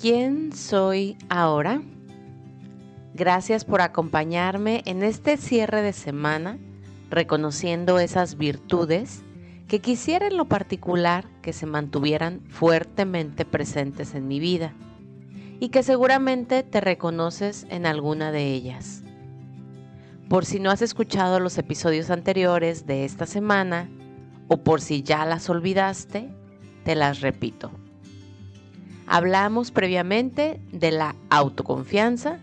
¿Quién soy ahora? Gracias por acompañarme en este cierre de semana, reconociendo esas virtudes que quisiera en lo particular que se mantuvieran fuertemente presentes en mi vida y que seguramente te reconoces en alguna de ellas. Por si no has escuchado los episodios anteriores de esta semana o por si ya las olvidaste, te las repito. Hablamos previamente de la autoconfianza,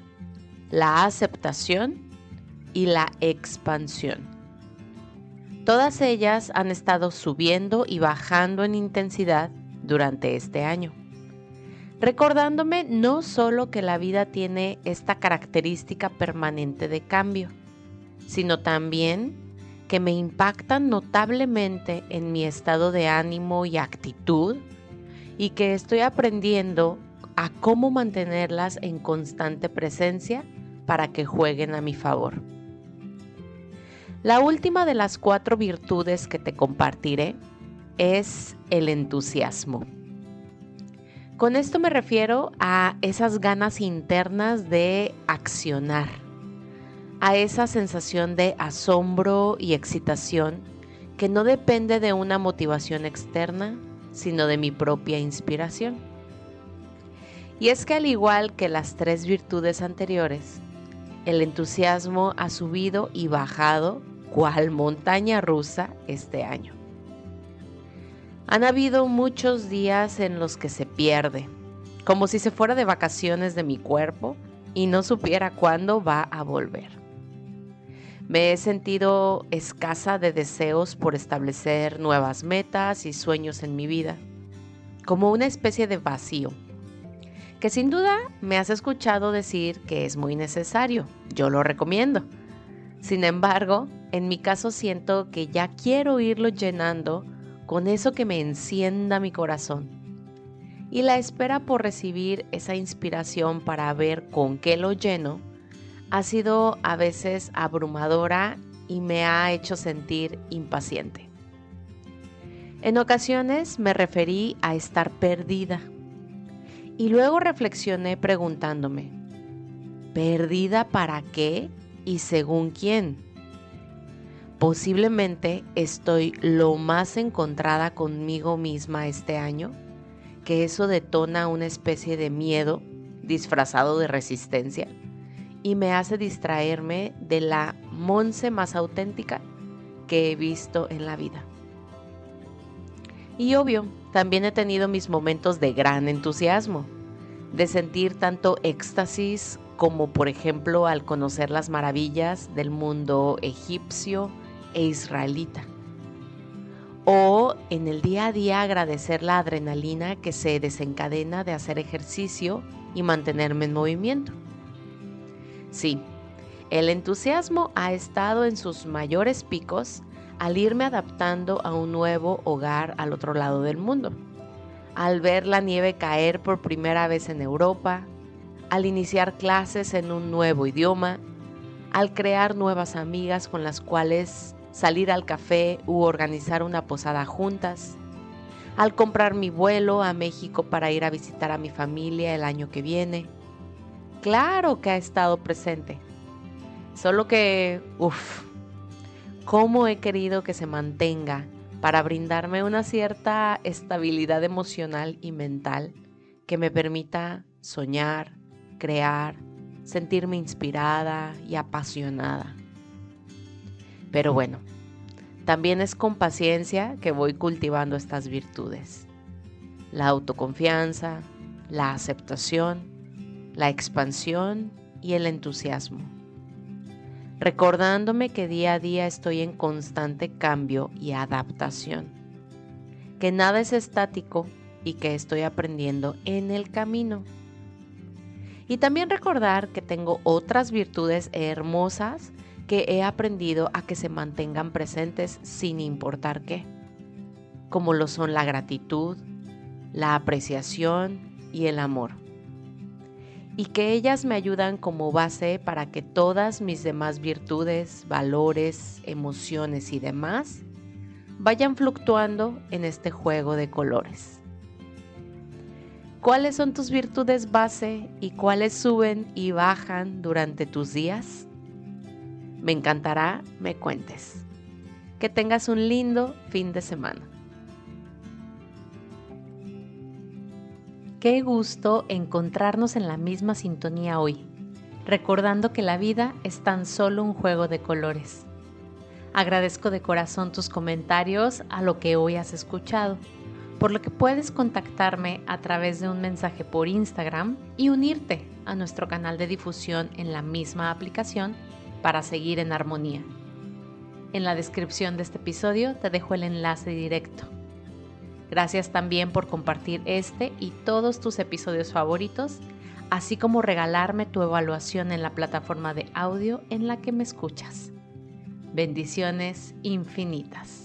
la aceptación y la expansión. Todas ellas han estado subiendo y bajando en intensidad durante este año, recordándome no solo que la vida tiene esta característica permanente de cambio, sino también que me impactan notablemente en mi estado de ánimo y actitud y que estoy aprendiendo a cómo mantenerlas en constante presencia para que jueguen a mi favor. La última de las cuatro virtudes que te compartiré es el entusiasmo. Con esto me refiero a esas ganas internas de accionar, a esa sensación de asombro y excitación que no depende de una motivación externa, sino de mi propia inspiración. Y es que al igual que las tres virtudes anteriores, el entusiasmo ha subido y bajado cual montaña rusa este año. Han habido muchos días en los que se pierde, como si se fuera de vacaciones de mi cuerpo y no supiera cuándo va a volver. Me he sentido escasa de deseos por establecer nuevas metas y sueños en mi vida, como una especie de vacío, que sin duda me has escuchado decir que es muy necesario, yo lo recomiendo. Sin embargo, en mi caso siento que ya quiero irlo llenando con eso que me encienda mi corazón. Y la espera por recibir esa inspiración para ver con qué lo lleno ha sido a veces abrumadora y me ha hecho sentir impaciente. En ocasiones me referí a estar perdida y luego reflexioné preguntándome, ¿perdida para qué y según quién? Posiblemente estoy lo más encontrada conmigo misma este año, que eso detona una especie de miedo disfrazado de resistencia y me hace distraerme de la Monse más auténtica que he visto en la vida. Y obvio, también he tenido mis momentos de gran entusiasmo, de sentir tanto éxtasis como por ejemplo al conocer las maravillas del mundo egipcio e israelita. O en el día a día agradecer la adrenalina que se desencadena de hacer ejercicio y mantenerme en movimiento. Sí, el entusiasmo ha estado en sus mayores picos al irme adaptando a un nuevo hogar al otro lado del mundo, al ver la nieve caer por primera vez en Europa, al iniciar clases en un nuevo idioma, al crear nuevas amigas con las cuales salir al café u organizar una posada juntas, al comprar mi vuelo a México para ir a visitar a mi familia el año que viene, claro que ha estado presente. Solo que, uff, cómo he querido que se mantenga para brindarme una cierta estabilidad emocional y mental que me permita soñar, crear, sentirme inspirada y apasionada. Pero bueno, también es con paciencia que voy cultivando estas virtudes. La autoconfianza, la aceptación, la expansión y el entusiasmo. Recordándome que día a día estoy en constante cambio y adaptación, que nada es estático y que estoy aprendiendo en el camino. Y también recordar que tengo otras virtudes hermosas que he aprendido a que se mantengan presentes sin importar qué, como lo son la gratitud, la apreciación y el amor y que ellas me ayudan como base para que todas mis demás virtudes, valores, emociones y demás vayan fluctuando en este juego de colores. cuáles son tus virtudes base y cuáles suben y bajan durante tus días? Me encantará me cuentes. Que tengas un lindo fin de semana. Qué gusto encontrarnos en la misma sintonía hoy, recordando que la vida es tan solo un juego de colores. Agradezco de corazón tus comentarios a lo que hoy has escuchado, por lo que puedes contactarme a través de un mensaje por Instagram y unirte a nuestro canal de difusión en la misma aplicación para seguir en armonía. En la descripción de este episodio te dejo el enlace directo. Gracias también por compartir este y todos tus episodios favoritos, así como regalarme tu evaluación en la plataforma de audio en la que me escuchas. Bendiciones infinitas.